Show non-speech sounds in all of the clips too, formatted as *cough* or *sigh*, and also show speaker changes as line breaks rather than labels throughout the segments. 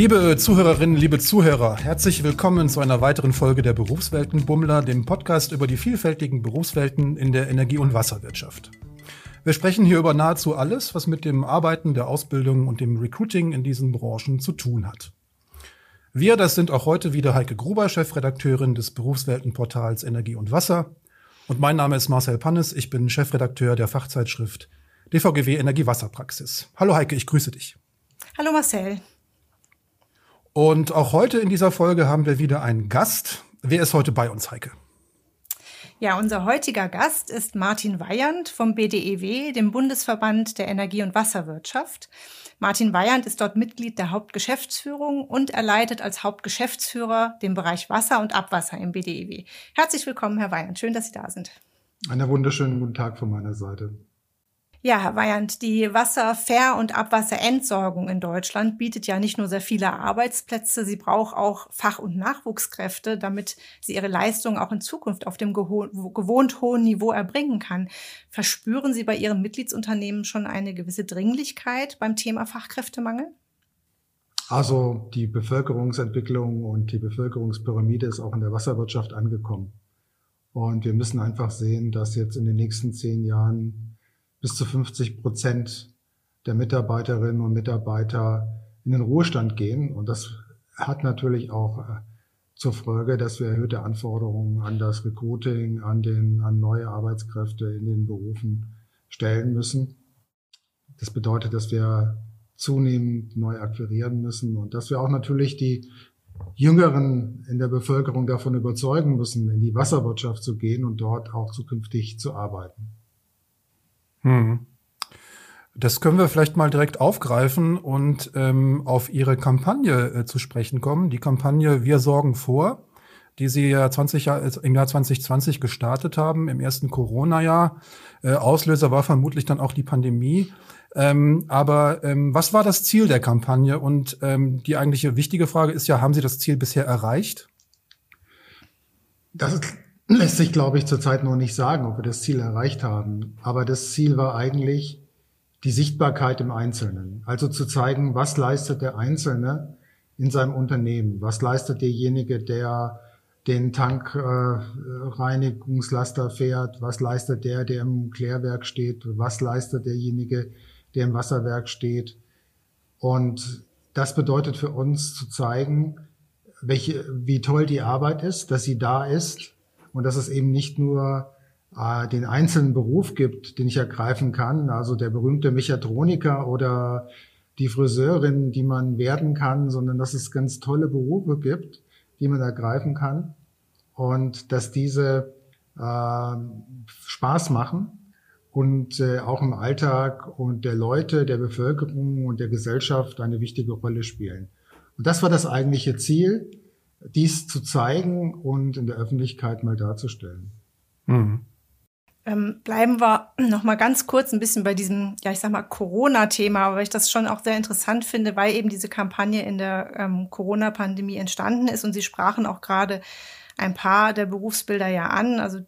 Liebe Zuhörerinnen, liebe Zuhörer, herzlich willkommen zu einer weiteren Folge der Berufsweltenbummler, dem Podcast über die vielfältigen Berufswelten in der Energie- und Wasserwirtschaft. Wir sprechen hier über nahezu alles, was mit dem Arbeiten, der Ausbildung und dem Recruiting in diesen Branchen zu tun hat. Wir, das sind auch heute wieder Heike Gruber, Chefredakteurin des Berufsweltenportals Energie und Wasser. Und mein Name ist Marcel Pannes, ich bin Chefredakteur der Fachzeitschrift DVGW Energie-Wasserpraxis. Hallo Heike, ich grüße dich.
Hallo Marcel.
Und auch heute in dieser Folge haben wir wieder einen Gast. Wer ist heute bei uns, Heike?
Ja, unser heutiger Gast ist Martin Weyand vom BDEW, dem Bundesverband der Energie- und Wasserwirtschaft. Martin Weyand ist dort Mitglied der Hauptgeschäftsführung und er leitet als Hauptgeschäftsführer den Bereich Wasser und Abwasser im BDEW. Herzlich willkommen, Herr Weyand. Schön, dass Sie da sind.
Einen wunderschönen guten Tag von meiner Seite.
Ja, Herr Weyand, die Wasserver- und Abwasserentsorgung in Deutschland bietet ja nicht nur sehr viele Arbeitsplätze, sie braucht auch Fach- und Nachwuchskräfte, damit sie ihre Leistung auch in Zukunft auf dem gewohnt hohen Niveau erbringen kann. Verspüren Sie bei Ihren Mitgliedsunternehmen schon eine gewisse Dringlichkeit beim Thema Fachkräftemangel?
Also die Bevölkerungsentwicklung und die Bevölkerungspyramide ist auch in der Wasserwirtschaft angekommen. Und wir müssen einfach sehen, dass jetzt in den nächsten zehn Jahren bis zu 50 Prozent der Mitarbeiterinnen und Mitarbeiter in den Ruhestand gehen. Und das hat natürlich auch äh, zur Folge, dass wir erhöhte Anforderungen an das Recruiting, an, den, an neue Arbeitskräfte in den Berufen stellen müssen. Das bedeutet, dass wir zunehmend neu akquirieren müssen und dass wir auch natürlich die Jüngeren in der Bevölkerung davon überzeugen müssen, in die Wasserwirtschaft zu gehen und dort auch zukünftig zu arbeiten.
Hm. Das können wir vielleicht mal direkt aufgreifen und ähm, auf Ihre Kampagne äh, zu sprechen kommen. Die Kampagne Wir sorgen vor, die Sie ja 20 Jahr, äh, im Jahr 2020 gestartet haben, im ersten Corona-Jahr. Äh, Auslöser war vermutlich dann auch die Pandemie. Ähm, aber ähm, was war das Ziel der Kampagne? Und ähm, die eigentliche wichtige Frage ist ja, haben Sie das Ziel bisher erreicht?
Das ist lässt sich, glaube ich, zurzeit noch nicht sagen, ob wir das Ziel erreicht haben. Aber das Ziel war eigentlich die Sichtbarkeit im Einzelnen. Also zu zeigen, was leistet der Einzelne in seinem Unternehmen? Was leistet derjenige, der den Tankreinigungslaster äh, fährt? Was leistet der, der im Klärwerk steht? Was leistet derjenige, der im Wasserwerk steht? Und das bedeutet für uns zu zeigen, welche, wie toll die Arbeit ist, dass sie da ist, und dass es eben nicht nur äh, den einzelnen Beruf gibt, den ich ergreifen kann, also der berühmte Mechatroniker oder die Friseurin, die man werden kann, sondern dass es ganz tolle Berufe gibt, die man ergreifen kann und dass diese äh, Spaß machen und äh, auch im Alltag und der Leute, der Bevölkerung und der Gesellschaft eine wichtige Rolle spielen. Und das war das eigentliche Ziel dies zu zeigen und in der Öffentlichkeit mal darzustellen.
Mhm. Ähm, bleiben wir noch mal ganz kurz ein bisschen bei diesem, ja, ich sag mal Corona-Thema, weil ich das schon auch sehr interessant finde, weil eben diese Kampagne in der ähm, Corona-Pandemie entstanden ist und Sie sprachen auch gerade ein paar der Berufsbilder ja an, also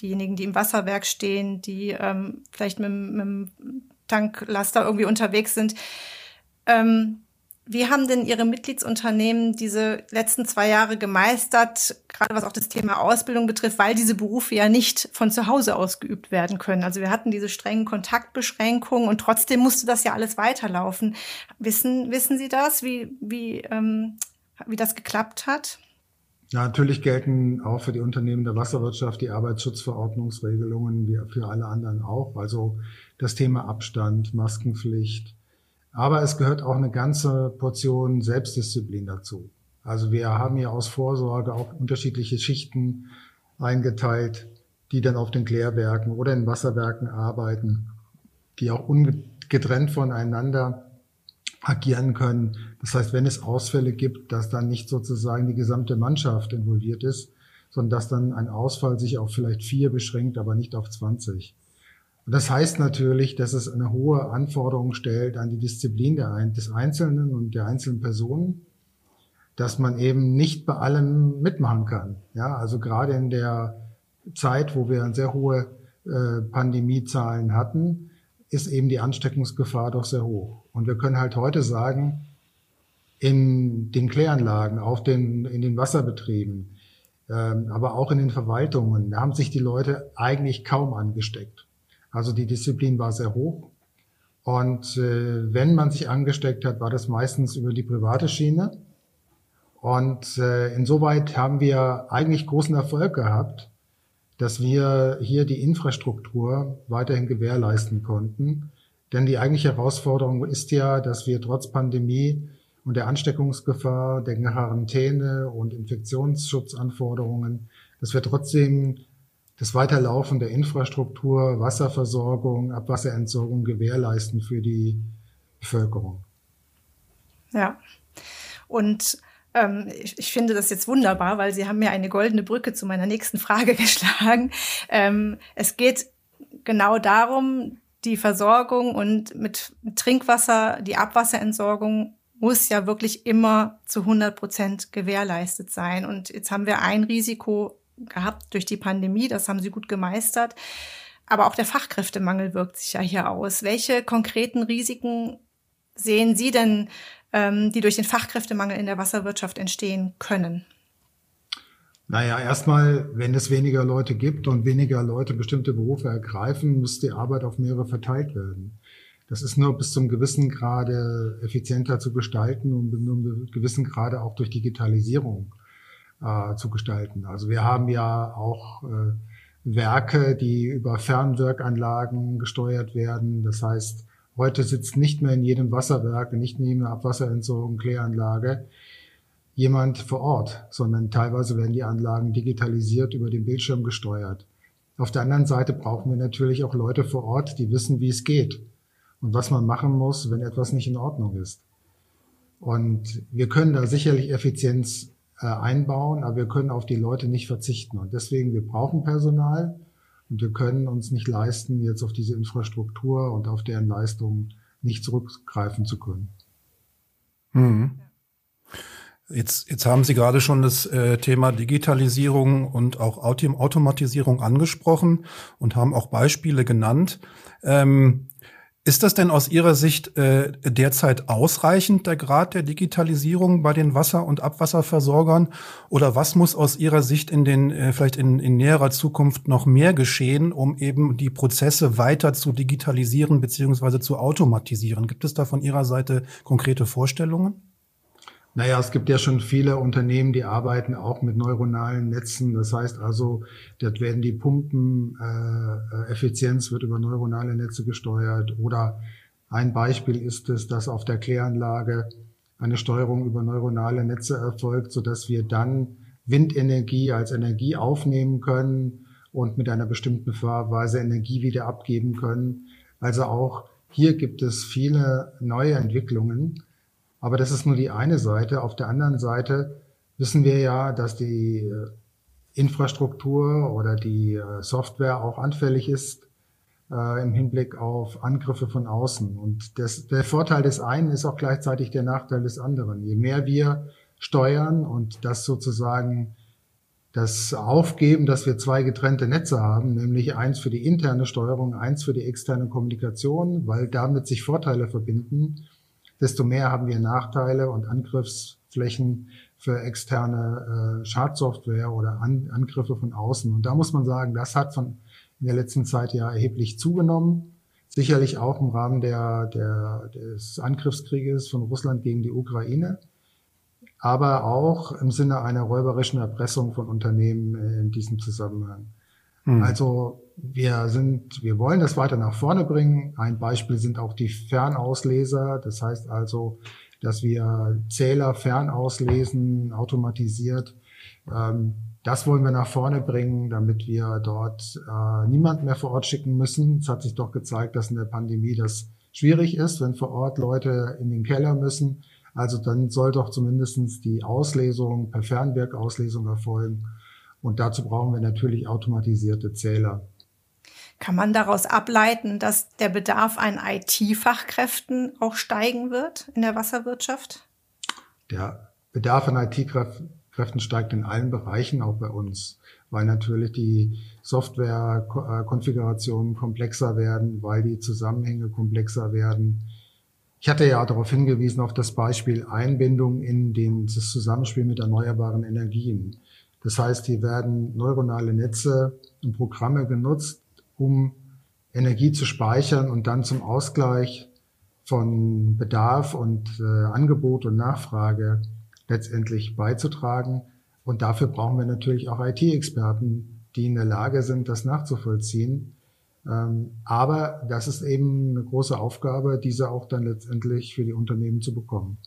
diejenigen, die im Wasserwerk stehen, die ähm, vielleicht mit, mit dem Tanklaster irgendwie unterwegs sind. Ähm, wie haben denn Ihre Mitgliedsunternehmen diese letzten zwei Jahre gemeistert, gerade was auch das Thema Ausbildung betrifft, weil diese Berufe ja nicht von zu Hause ausgeübt werden können? Also wir hatten diese strengen Kontaktbeschränkungen und trotzdem musste das ja alles weiterlaufen. Wissen, wissen Sie das, wie, wie, ähm, wie das geklappt hat?
Ja, natürlich gelten auch für die Unternehmen der Wasserwirtschaft die Arbeitsschutzverordnungsregelungen wie für alle anderen auch. Also das Thema Abstand, Maskenpflicht, aber es gehört auch eine ganze Portion Selbstdisziplin dazu. Also wir haben ja aus Vorsorge auch unterschiedliche Schichten eingeteilt, die dann auf den Klärwerken oder in Wasserwerken arbeiten, die auch ungetrennt voneinander agieren können. Das heißt, wenn es Ausfälle gibt, dass dann nicht sozusagen die gesamte Mannschaft involviert ist, sondern dass dann ein Ausfall sich auf vielleicht vier beschränkt, aber nicht auf 20. Und das heißt natürlich, dass es eine hohe Anforderung stellt an die Disziplin des Einzelnen und der einzelnen Personen, dass man eben nicht bei allem mitmachen kann. Ja, also gerade in der Zeit, wo wir sehr hohe äh, Pandemiezahlen hatten, ist eben die Ansteckungsgefahr doch sehr hoch. Und wir können halt heute sagen, in den Kläranlagen, auf den, in den Wasserbetrieben, ähm, aber auch in den Verwaltungen, da haben sich die Leute eigentlich kaum angesteckt. Also die Disziplin war sehr hoch. Und äh, wenn man sich angesteckt hat, war das meistens über die private Schiene. Und äh, insoweit haben wir eigentlich großen Erfolg gehabt, dass wir hier die Infrastruktur weiterhin gewährleisten konnten. Denn die eigentliche Herausforderung ist ja, dass wir trotz Pandemie und der Ansteckungsgefahr, der Quarantäne und Infektionsschutzanforderungen, dass wir trotzdem das Weiterlaufen der Infrastruktur, Wasserversorgung, Abwasserentsorgung gewährleisten für die Bevölkerung.
Ja. Und ähm, ich, ich, finde das jetzt wunderbar, weil Sie haben mir eine goldene Brücke zu meiner nächsten Frage *laughs* geschlagen. Ähm, es geht genau darum, die Versorgung und mit Trinkwasser, die Abwasserentsorgung muss ja wirklich immer zu 100 Prozent gewährleistet sein. Und jetzt haben wir ein Risiko gehabt durch die Pandemie, das haben Sie gut gemeistert. Aber auch der Fachkräftemangel wirkt sich ja hier aus. Welche konkreten Risiken sehen Sie denn, ähm, die durch den Fachkräftemangel in der Wasserwirtschaft entstehen können?
Naja, erstmal, wenn es weniger Leute gibt und weniger Leute bestimmte Berufe ergreifen, muss die Arbeit auf mehrere verteilt werden. Das ist nur bis zum gewissen Grade effizienter zu gestalten und nur einem gewissen Grade auch durch Digitalisierung äh, zu gestalten. Also wir haben ja auch äh, Werke, die über Fernwirkanlagen gesteuert werden. Das heißt, heute sitzt nicht mehr in jedem Wasserwerk, nicht in jedem Abwasserentsorgung, Kläranlage jemand vor Ort, sondern teilweise werden die Anlagen digitalisiert über den Bildschirm gesteuert. Auf der anderen Seite brauchen wir natürlich auch Leute vor Ort, die wissen, wie es geht und was man machen muss, wenn etwas nicht in Ordnung ist. Und wir können da sicherlich Effizienz äh, einbauen, aber wir können auf die Leute nicht verzichten. Und deswegen, wir brauchen Personal und wir können uns nicht leisten, jetzt auf diese Infrastruktur und auf deren Leistungen nicht zurückgreifen zu können.
Mhm. Jetzt, jetzt haben Sie gerade schon das äh, Thema Digitalisierung und auch Autom Automatisierung angesprochen und haben auch Beispiele genannt. Ähm, ist das denn aus Ihrer Sicht äh, derzeit ausreichend, der Grad der Digitalisierung bei den Wasser- und Abwasserversorgern? Oder was muss aus Ihrer Sicht in den, äh, vielleicht in, in näherer Zukunft noch mehr geschehen, um eben die Prozesse weiter zu digitalisieren beziehungsweise zu automatisieren? Gibt es da von Ihrer Seite konkrete Vorstellungen?
Naja, es gibt ja schon viele Unternehmen, die arbeiten auch mit neuronalen Netzen. Das heißt also, dort werden die Pumpen, äh, wird über neuronale Netze gesteuert. Oder ein Beispiel ist es, dass auf der Kläranlage eine Steuerung über neuronale Netze erfolgt, sodass wir dann Windenergie als Energie aufnehmen können und mit einer bestimmten Fahrweise Energie wieder abgeben können. Also auch hier gibt es viele neue Entwicklungen. Aber das ist nur die eine Seite. Auf der anderen Seite wissen wir ja, dass die äh, Infrastruktur oder die äh, Software auch anfällig ist äh, im Hinblick auf Angriffe von außen. Und das, der Vorteil des einen ist auch gleichzeitig der Nachteil des anderen. Je mehr wir steuern und das sozusagen das Aufgeben, dass wir zwei getrennte Netze haben, nämlich eins für die interne Steuerung, eins für die externe Kommunikation, weil damit sich Vorteile verbinden, desto mehr haben wir Nachteile und Angriffsflächen für externe äh, Schadsoftware oder An Angriffe von außen. Und da muss man sagen, das hat von in der letzten Zeit ja erheblich zugenommen. Sicherlich auch im Rahmen der, der, des Angriffskrieges von Russland gegen die Ukraine, aber auch im Sinne einer räuberischen Erpressung von Unternehmen in diesem Zusammenhang. Mhm. Also wir sind, wir wollen das weiter nach vorne bringen. Ein Beispiel sind auch die Fernausleser. Das heißt also, dass wir Zähler fernauslesen, automatisiert. Ähm, das wollen wir nach vorne bringen, damit wir dort äh, niemand mehr vor Ort schicken müssen. Es hat sich doch gezeigt, dass in der Pandemie das schwierig ist, wenn vor Ort Leute in den Keller müssen. Also dann soll doch zumindestens die Auslesung per Fernwirkauslesung erfolgen. Und dazu brauchen wir natürlich automatisierte Zähler.
Kann man daraus ableiten, dass der Bedarf an IT-Fachkräften auch steigen wird in der Wasserwirtschaft?
Der Bedarf an IT-Kräften steigt in allen Bereichen, auch bei uns, weil natürlich die Softwarekonfigurationen komplexer werden, weil die Zusammenhänge komplexer werden. Ich hatte ja darauf hingewiesen, auf das Beispiel Einbindung in den, das Zusammenspiel mit erneuerbaren Energien. Das heißt, hier werden neuronale Netze und Programme genutzt, um Energie zu speichern und dann zum Ausgleich von Bedarf und äh, Angebot und Nachfrage letztendlich beizutragen. Und dafür brauchen wir natürlich auch IT-Experten, die in der Lage sind, das nachzuvollziehen. Ähm, aber das ist eben eine große Aufgabe, diese auch dann letztendlich für die Unternehmen zu bekommen.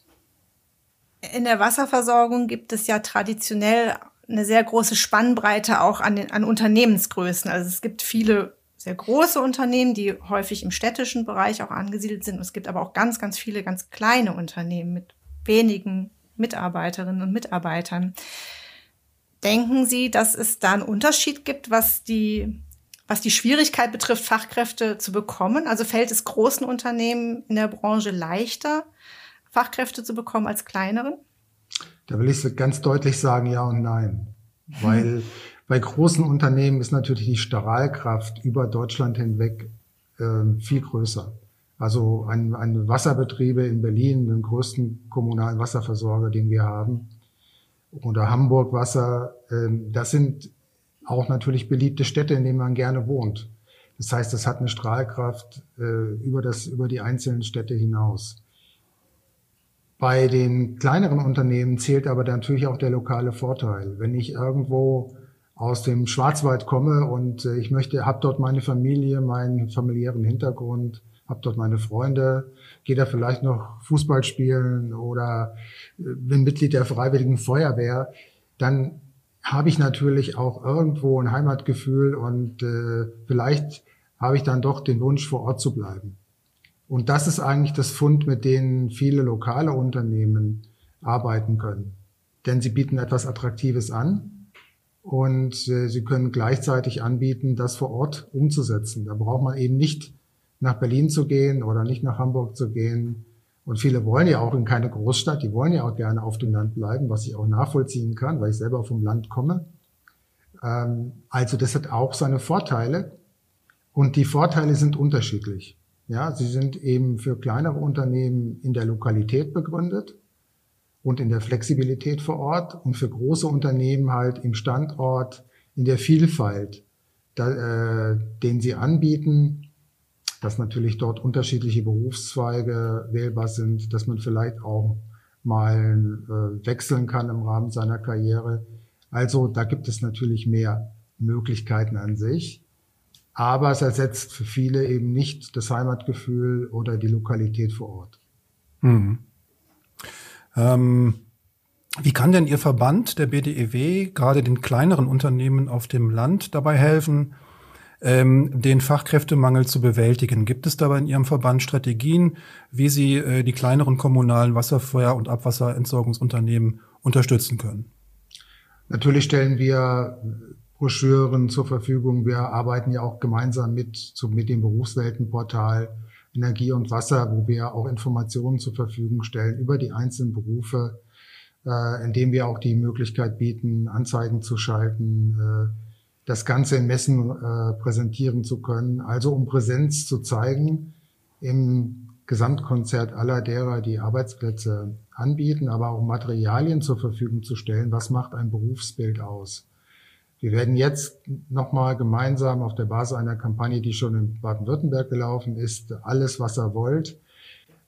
In der Wasserversorgung gibt es ja traditionell eine sehr große Spannbreite auch an, den, an Unternehmensgrößen. Also es gibt viele sehr große Unternehmen, die häufig im städtischen Bereich auch angesiedelt sind. Es gibt aber auch ganz, ganz viele ganz kleine Unternehmen mit wenigen Mitarbeiterinnen und Mitarbeitern. Denken Sie, dass es da einen Unterschied gibt, was die, was die Schwierigkeit betrifft, Fachkräfte zu bekommen? Also fällt es großen Unternehmen in der Branche leichter, Fachkräfte zu bekommen als kleineren?
Da will ich ganz deutlich sagen, ja und nein. Weil *laughs* bei großen Unternehmen ist natürlich die Strahlkraft über Deutschland hinweg äh, viel größer. Also ein, ein Wasserbetriebe in Berlin, den größten kommunalen Wasserversorger, den wir haben, oder Hamburg Wasser, äh, das sind auch natürlich beliebte Städte, in denen man gerne wohnt. Das heißt, das hat eine Strahlkraft äh, über, das, über die einzelnen Städte hinaus. Bei den kleineren Unternehmen zählt aber natürlich auch der lokale Vorteil. Wenn ich irgendwo aus dem Schwarzwald komme und äh, ich möchte, habe dort meine Familie, meinen familiären Hintergrund, habe dort meine Freunde, gehe da vielleicht noch Fußball spielen oder äh, bin Mitglied der Freiwilligen Feuerwehr, dann habe ich natürlich auch irgendwo ein Heimatgefühl und äh, vielleicht habe ich dann doch den Wunsch, vor Ort zu bleiben. Und das ist eigentlich das Fund, mit dem viele lokale Unternehmen arbeiten können. Denn sie bieten etwas Attraktives an und äh, sie können gleichzeitig anbieten, das vor Ort umzusetzen. Da braucht man eben nicht nach Berlin zu gehen oder nicht nach Hamburg zu gehen. Und viele wollen ja auch in keine Großstadt, die wollen ja auch gerne auf dem Land bleiben, was ich auch nachvollziehen kann, weil ich selber vom Land komme. Ähm, also das hat auch seine Vorteile. Und die Vorteile sind unterschiedlich. Ja, sie sind eben für kleinere Unternehmen in der Lokalität begründet und in der Flexibilität vor Ort und für große Unternehmen halt im Standort, in der Vielfalt, da, äh, den sie anbieten, dass natürlich dort unterschiedliche Berufszweige wählbar sind, dass man vielleicht auch mal äh, wechseln kann im Rahmen seiner Karriere. Also da gibt es natürlich mehr Möglichkeiten an sich. Aber es ersetzt für viele eben nicht das Heimatgefühl oder die Lokalität vor Ort. Mhm.
Ähm, wie kann denn Ihr Verband, der BDEW, gerade den kleineren Unternehmen auf dem Land dabei helfen, ähm, den Fachkräftemangel zu bewältigen? Gibt es dabei in Ihrem Verband Strategien, wie Sie äh, die kleineren kommunalen Wasserfeuer- und Abwasserentsorgungsunternehmen unterstützen können?
Natürlich stellen wir Broschüren zur Verfügung. Wir arbeiten ja auch gemeinsam mit, mit dem Berufsweltenportal Energie und Wasser, wo wir auch Informationen zur Verfügung stellen über die einzelnen Berufe, äh, indem wir auch die Möglichkeit bieten, Anzeigen zu schalten, äh, das Ganze in Messen äh, präsentieren zu können. Also um Präsenz zu zeigen im Gesamtkonzert aller derer, die Arbeitsplätze anbieten, aber auch Materialien zur Verfügung zu stellen. Was macht ein Berufsbild aus? Wir werden jetzt nochmal gemeinsam auf der Basis einer Kampagne, die schon in Baden-Württemberg gelaufen ist, alles, was er wollt,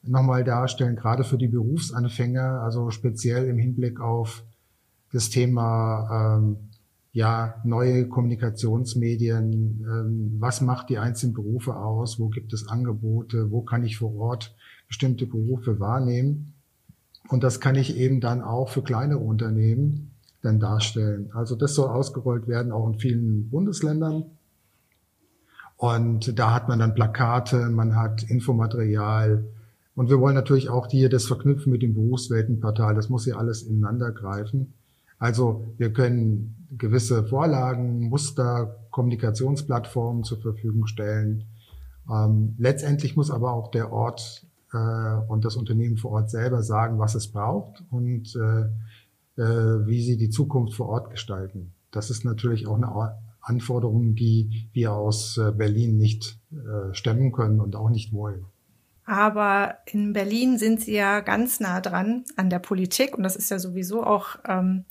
nochmal darstellen, gerade für die Berufsanfänger, also speziell im Hinblick auf das Thema ähm, ja neue Kommunikationsmedien. Ähm, was macht die einzelnen Berufe aus? Wo gibt es Angebote? Wo kann ich vor Ort bestimmte Berufe wahrnehmen? Und das kann ich eben dann auch für kleinere Unternehmen dann darstellen. Also das soll ausgerollt werden, auch in vielen Bundesländern. Und da hat man dann Plakate, man hat Infomaterial. Und wir wollen natürlich auch hier das verknüpfen mit dem Berufsweltenportal. Das muss hier alles ineinander greifen. Also wir können gewisse Vorlagen, Muster, Kommunikationsplattformen zur Verfügung stellen. Ähm, letztendlich muss aber auch der Ort äh, und das Unternehmen vor Ort selber sagen, was es braucht. Und äh, wie sie die Zukunft vor Ort gestalten. Das ist natürlich auch eine Anforderung, die wir aus äh, Berlin nicht äh, stemmen können und auch nicht wollen.
Aber in Berlin sind Sie ja ganz nah dran an der Politik und das ist ja sowieso auch ähm,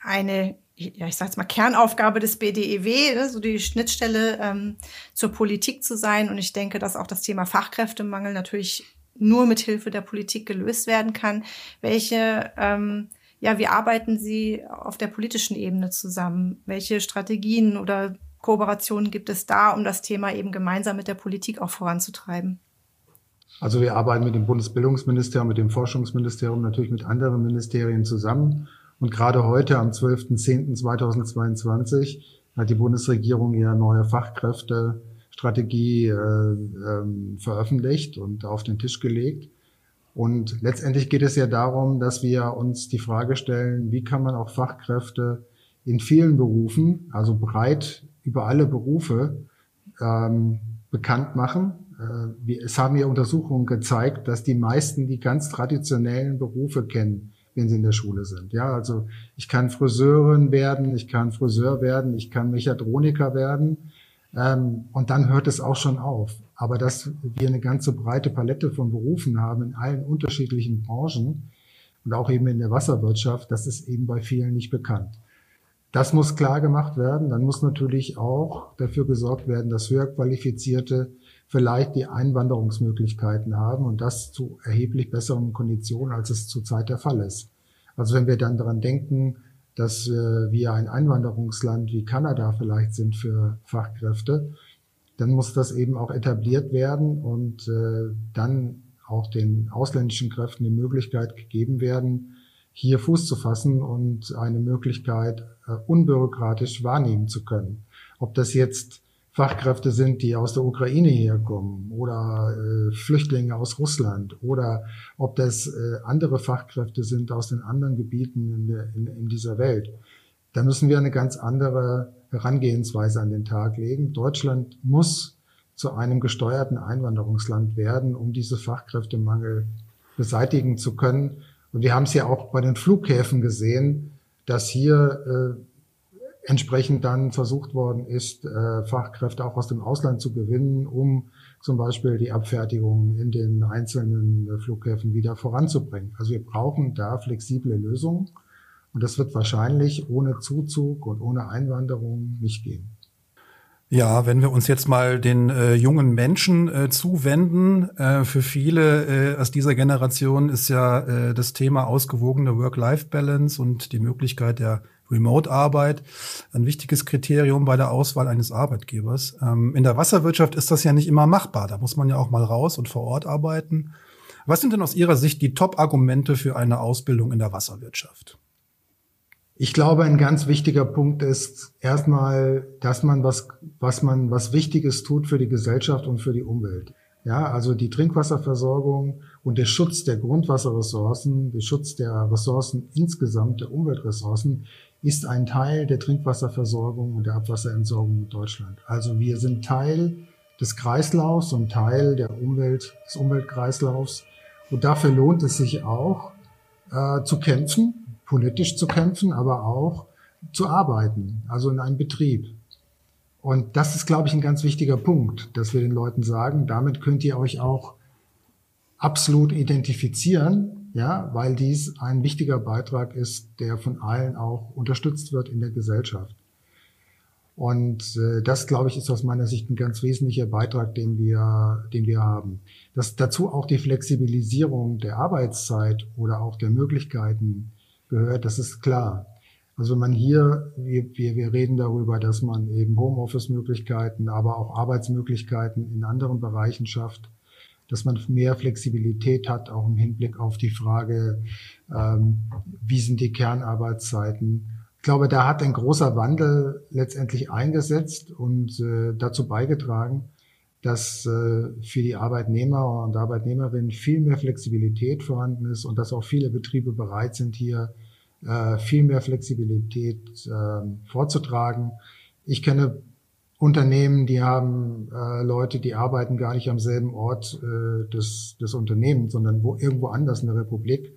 eine, ja, ich sage mal Kernaufgabe des BDEW, ne, so die Schnittstelle ähm, zur Politik zu sein. Und ich denke, dass auch das Thema Fachkräftemangel natürlich nur mit Hilfe der Politik gelöst werden kann. Welche ähm, ja, wie arbeiten Sie auf der politischen Ebene zusammen? Welche Strategien oder Kooperationen gibt es da, um das Thema eben gemeinsam mit der Politik auch voranzutreiben?
Also wir arbeiten mit dem Bundesbildungsministerium, mit dem Forschungsministerium, natürlich mit anderen Ministerien zusammen. Und gerade heute am 12.10.2022 hat die Bundesregierung ihre neue Fachkräftestrategie äh, ähm, veröffentlicht und auf den Tisch gelegt. Und letztendlich geht es ja darum, dass wir uns die Frage stellen, wie kann man auch Fachkräfte in vielen Berufen, also breit über alle Berufe, ähm, bekannt machen. Äh, es haben ja Untersuchungen gezeigt, dass die meisten die ganz traditionellen Berufe kennen, wenn sie in der Schule sind. Ja, also ich kann Friseurin werden, ich kann Friseur werden, ich kann Mechatroniker werden. Ähm, und dann hört es auch schon auf. Aber dass wir eine ganze breite Palette von Berufen haben in allen unterschiedlichen Branchen und auch eben in der Wasserwirtschaft, das ist eben bei vielen nicht bekannt. Das muss klar gemacht werden. Dann muss natürlich auch dafür gesorgt werden, dass höher qualifizierte vielleicht die Einwanderungsmöglichkeiten haben und das zu erheblich besseren Konditionen, als es zurzeit der Fall ist. Also wenn wir dann daran denken, dass äh, wir ein Einwanderungsland wie Kanada vielleicht sind für Fachkräfte, dann muss das eben auch etabliert werden und äh, dann auch den ausländischen Kräften die Möglichkeit gegeben werden, hier Fuß zu fassen und eine Möglichkeit äh, unbürokratisch wahrnehmen zu können. Ob das jetzt Fachkräfte sind, die aus der Ukraine herkommen oder äh, Flüchtlinge aus Russland oder ob das äh, andere Fachkräfte sind aus den anderen Gebieten in, der, in, in dieser Welt. Da müssen wir eine ganz andere Herangehensweise an den Tag legen. Deutschland muss zu einem gesteuerten Einwanderungsland werden, um diese Fachkräftemangel beseitigen zu können. Und wir haben es ja auch bei den Flughäfen gesehen, dass hier äh, entsprechend dann versucht worden ist, äh, Fachkräfte auch aus dem Ausland zu gewinnen, um zum Beispiel die Abfertigung in den einzelnen äh, Flughäfen wieder voranzubringen. Also wir brauchen da flexible Lösungen und das wird wahrscheinlich ohne Zuzug und ohne Einwanderung nicht gehen.
Ja, wenn wir uns jetzt mal den äh, jungen Menschen äh, zuwenden, äh, für viele äh, aus dieser Generation ist ja äh, das Thema ausgewogene Work-Life-Balance und die Möglichkeit der Remote-Arbeit ein wichtiges Kriterium bei der Auswahl eines Arbeitgebers. Ähm, in der Wasserwirtschaft ist das ja nicht immer machbar. Da muss man ja auch mal raus und vor Ort arbeiten. Was sind denn aus Ihrer Sicht die Top-Argumente für eine Ausbildung in der Wasserwirtschaft?
Ich glaube, ein ganz wichtiger Punkt ist erstmal, dass man was, was man, was Wichtiges tut für die Gesellschaft und für die Umwelt. Ja, also die Trinkwasserversorgung und der Schutz der Grundwasserressourcen, der Schutz der Ressourcen insgesamt, der Umweltressourcen, ist ein Teil der Trinkwasserversorgung und der Abwasserentsorgung in Deutschland. Also wir sind Teil des Kreislaufs und Teil der Umwelt, des Umweltkreislaufs. Und dafür lohnt es sich auch, äh, zu kämpfen, politisch zu kämpfen, aber auch zu arbeiten, also in einem Betrieb. Und das ist, glaube ich, ein ganz wichtiger Punkt, dass wir den Leuten sagen, damit könnt ihr euch auch absolut identifizieren ja, weil dies ein wichtiger Beitrag ist, der von allen auch unterstützt wird in der Gesellschaft. Und äh, das, glaube ich, ist aus meiner Sicht ein ganz wesentlicher Beitrag, den wir, den wir haben. Dass dazu auch die Flexibilisierung der Arbeitszeit oder auch der Möglichkeiten gehört, das ist klar. Also man hier, wir, wir, wir reden darüber, dass man eben Homeoffice-Möglichkeiten, aber auch Arbeitsmöglichkeiten in anderen Bereichen schafft, dass man mehr Flexibilität hat, auch im Hinblick auf die Frage, ähm, wie sind die Kernarbeitszeiten. Ich glaube, da hat ein großer Wandel letztendlich eingesetzt und äh, dazu beigetragen, dass äh, für die Arbeitnehmer und Arbeitnehmerinnen viel mehr Flexibilität vorhanden ist und dass auch viele Betriebe bereit sind, hier äh, viel mehr Flexibilität äh, vorzutragen. Ich kenne Unternehmen, die haben äh, Leute, die arbeiten gar nicht am selben Ort äh, des, des Unternehmens, sondern wo, irgendwo anders in der Republik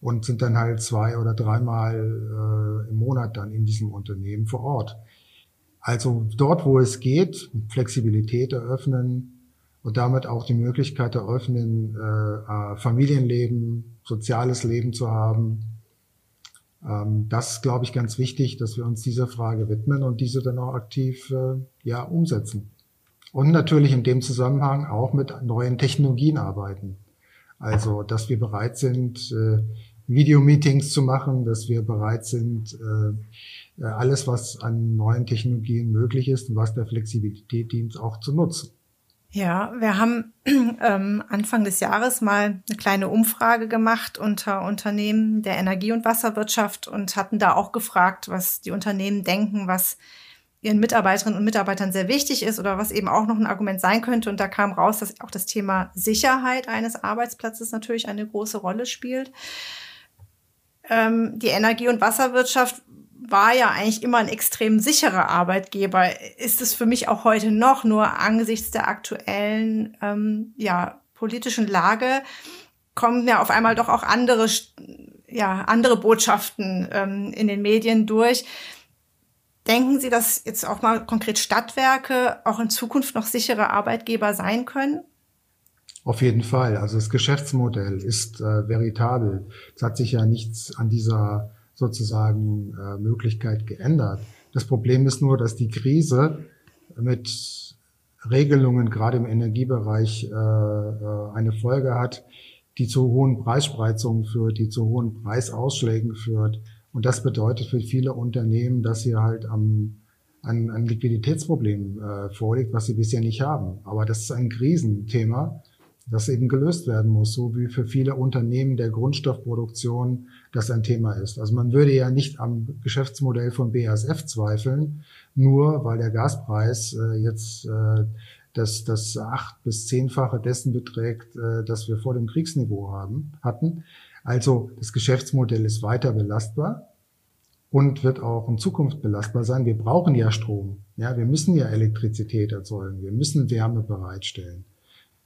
und sind dann halt zwei oder dreimal äh, im Monat dann in diesem Unternehmen vor Ort. Also dort, wo es geht, Flexibilität eröffnen und damit auch die Möglichkeit eröffnen, äh, Familienleben, soziales Leben zu haben. Ähm, das glaube ich ganz wichtig, dass wir uns dieser Frage widmen und diese dann auch aktiv äh, ja umsetzen. Und natürlich in dem Zusammenhang auch mit neuen Technologien arbeiten. Also, dass wir bereit sind, äh, Videomeetings zu machen, dass wir bereit sind, äh, alles, was an neuen Technologien möglich ist und was der Flexibilität dient, auch zu nutzen.
Ja, wir haben *clears throat* ähm, Anfang des Jahres mal eine kleine Umfrage gemacht unter Unternehmen der Energie- und Wasserwirtschaft und hatten da auch gefragt, was die Unternehmen denken, was ihren Mitarbeiterinnen und Mitarbeitern sehr wichtig ist oder was eben auch noch ein Argument sein könnte. Und da kam raus, dass auch das Thema Sicherheit eines Arbeitsplatzes natürlich eine große Rolle spielt. Ähm, die Energie- und Wasserwirtschaft war ja eigentlich immer ein extrem sicherer Arbeitgeber. Ist es für mich auch heute noch, nur angesichts der aktuellen ähm, ja, politischen Lage kommen ja auf einmal doch auch andere, ja, andere Botschaften ähm, in den Medien durch. Denken Sie, dass jetzt auch mal konkret Stadtwerke auch in Zukunft noch sichere Arbeitgeber sein können?
Auf jeden Fall. Also das Geschäftsmodell ist äh, veritabel. Es hat sich ja nichts an dieser sozusagen äh, Möglichkeit geändert. Das Problem ist nur, dass die Krise mit Regelungen gerade im Energiebereich äh, äh, eine Folge hat, die zu hohen Preisspreizungen führt, die zu hohen Preisausschlägen führt. Und das bedeutet für viele Unternehmen, dass sie halt am ein, ein Liquiditätsproblem äh, vorliegt, was sie bisher nicht haben. Aber das ist ein Krisenthema das eben gelöst werden muss, so wie für viele Unternehmen der Grundstoffproduktion das ein Thema ist. Also man würde ja nicht am Geschäftsmodell von BASF zweifeln, nur weil der Gaspreis äh, jetzt äh, das, das acht bis zehnfache dessen beträgt, äh, das wir vor dem Kriegsniveau haben, hatten. Also das Geschäftsmodell ist weiter belastbar und wird auch in Zukunft belastbar sein. Wir brauchen ja Strom. Ja, wir müssen ja Elektrizität erzeugen. Wir müssen Wärme bereitstellen.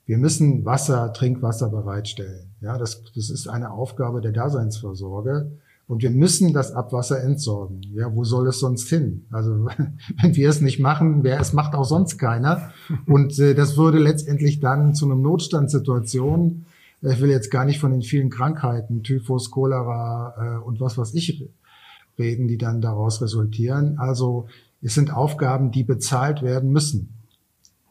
Wir müssen Wasser, Trinkwasser bereitstellen. Ja, das, das ist eine Aufgabe der Daseinsvorsorge. Und wir müssen das Abwasser entsorgen. Ja, wo soll es sonst hin? Also *laughs* wenn wir es nicht machen, wer es macht auch sonst keiner. Und äh, das würde letztendlich dann zu einem Notstandssituation. Äh, ich will jetzt gar nicht von den vielen Krankheiten, Typhus, Cholera äh, und was was ich reden, die dann daraus resultieren. Also es sind Aufgaben, die bezahlt werden müssen.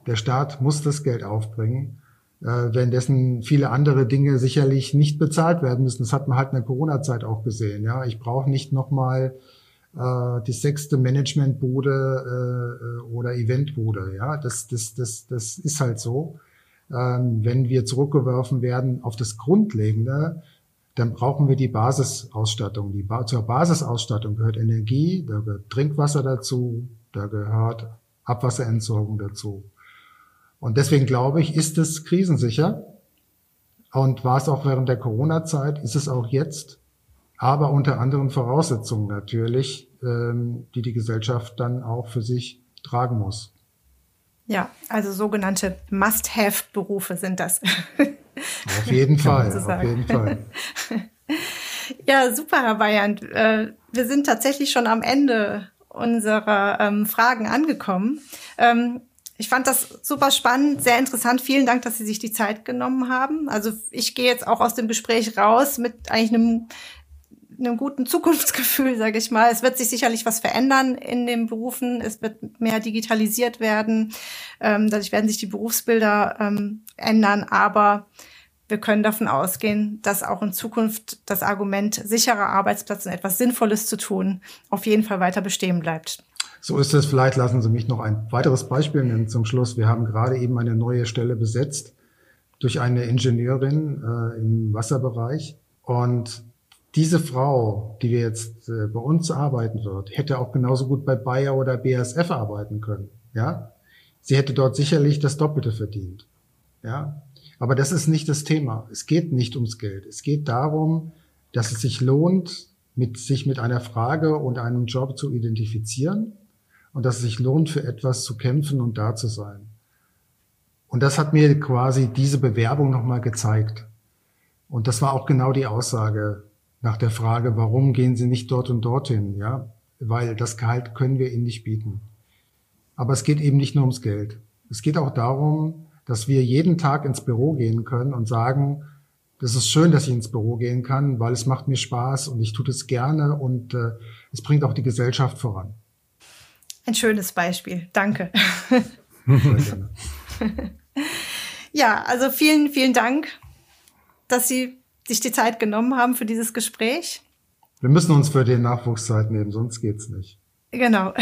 Der Staat muss das Geld aufbringen währenddessen viele andere Dinge sicherlich nicht bezahlt werden müssen. Das hat man halt in der Corona-Zeit auch gesehen. Ja, ich brauche nicht nochmal äh, die sechste Managementbude äh, oder Eventbude. Ja, das, das, das, das ist halt so. Ähm, wenn wir zurückgeworfen werden auf das Grundlegende, dann brauchen wir die Basisausstattung. Die ba zur Basisausstattung gehört Energie, da gehört Trinkwasser dazu, da gehört Abwasserentsorgung dazu. Und deswegen glaube ich, ist es krisensicher und war es auch während der Corona-Zeit, ist es auch jetzt, aber unter anderen Voraussetzungen natürlich, ähm, die die Gesellschaft dann auch für sich tragen muss.
Ja, also sogenannte Must-Have-Berufe sind das.
Auf jeden *laughs* Fall, auf jeden Fall. *laughs*
Ja, super, Herr Bayern. Äh, wir sind tatsächlich schon am Ende unserer ähm, Fragen angekommen. Ich fand das super spannend, sehr interessant. Vielen Dank, dass Sie sich die Zeit genommen haben. Also ich gehe jetzt auch aus dem Gespräch raus mit eigentlich einem, einem guten Zukunftsgefühl, *laughs* sage ich mal. Es wird sich sicherlich was verändern in den Berufen. Es wird mehr digitalisiert werden. Ähm, dadurch werden sich die Berufsbilder ähm, ändern. Aber wir können davon ausgehen, dass auch in Zukunft das Argument sicherer Arbeitsplatz und etwas Sinnvolles zu tun auf jeden Fall weiter bestehen bleibt.
So ist es. Vielleicht lassen Sie mich noch ein weiteres Beispiel nennen zum Schluss. Wir haben gerade eben eine neue Stelle besetzt durch eine Ingenieurin äh, im Wasserbereich. Und diese Frau, die wir jetzt äh, bei uns arbeiten wird, hätte auch genauso gut bei Bayer oder BASF arbeiten können. Ja, sie hätte dort sicherlich das Doppelte verdient. Ja, aber das ist nicht das Thema. Es geht nicht ums Geld. Es geht darum, dass es sich lohnt, mit sich mit einer Frage und einem Job zu identifizieren und dass es sich lohnt, für etwas zu kämpfen und da zu sein. Und das hat mir quasi diese Bewerbung nochmal gezeigt. Und das war auch genau die Aussage nach der Frage, warum gehen Sie nicht dort und dorthin? Ja, weil das Gehalt können wir Ihnen nicht bieten. Aber es geht eben nicht nur ums Geld. Es geht auch darum, dass wir jeden Tag ins Büro gehen können und sagen, das ist schön, dass ich ins Büro gehen kann, weil es macht mir Spaß und ich tue das gerne und äh, es bringt auch die Gesellschaft voran.
Ein schönes Beispiel. Danke. *laughs* Ja, also vielen, vielen Dank, dass Sie sich die Zeit genommen haben für dieses Gespräch.
Wir müssen uns für den Nachwuchs Zeit nehmen, sonst geht's nicht.
Genau. *laughs*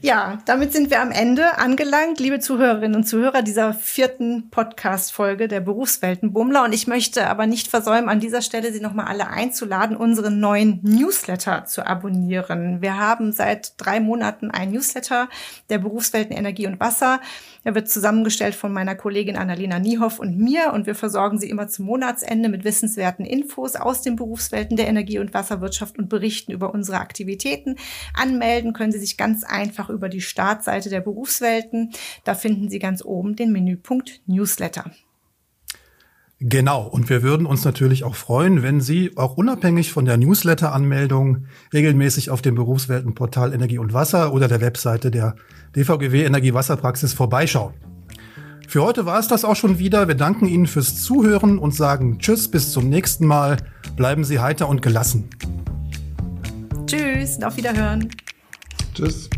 Ja, damit sind wir am Ende angelangt, liebe Zuhörerinnen und Zuhörer dieser vierten Podcast-Folge der Berufsweltenbummler. Und ich möchte aber nicht versäumen, an dieser Stelle Sie nochmal alle einzuladen, unseren neuen Newsletter zu abonnieren. Wir haben seit drei Monaten ein Newsletter der Berufswelten Energie und Wasser. Er wird zusammengestellt von meiner Kollegin Annalena Niehoff und mir und wir versorgen Sie immer zum Monatsende mit wissenswerten Infos aus den Berufswelten der Energie- und Wasserwirtschaft und berichten über unsere Aktivitäten. Anmelden können Sie sich ganz einfach über die Startseite der Berufswelten. Da finden Sie ganz oben den Menüpunkt Newsletter.
Genau, und wir würden uns natürlich auch freuen, wenn Sie auch unabhängig von der Newsletter-Anmeldung regelmäßig auf dem Berufsweltenportal Energie und Wasser oder der Webseite der DVGW Energie-Wasserpraxis vorbeischauen. Für heute war es das auch schon wieder. Wir danken Ihnen fürs Zuhören und sagen Tschüss, bis zum nächsten Mal. Bleiben Sie heiter und gelassen.
Tschüss, auf Wiederhören.
Tschüss.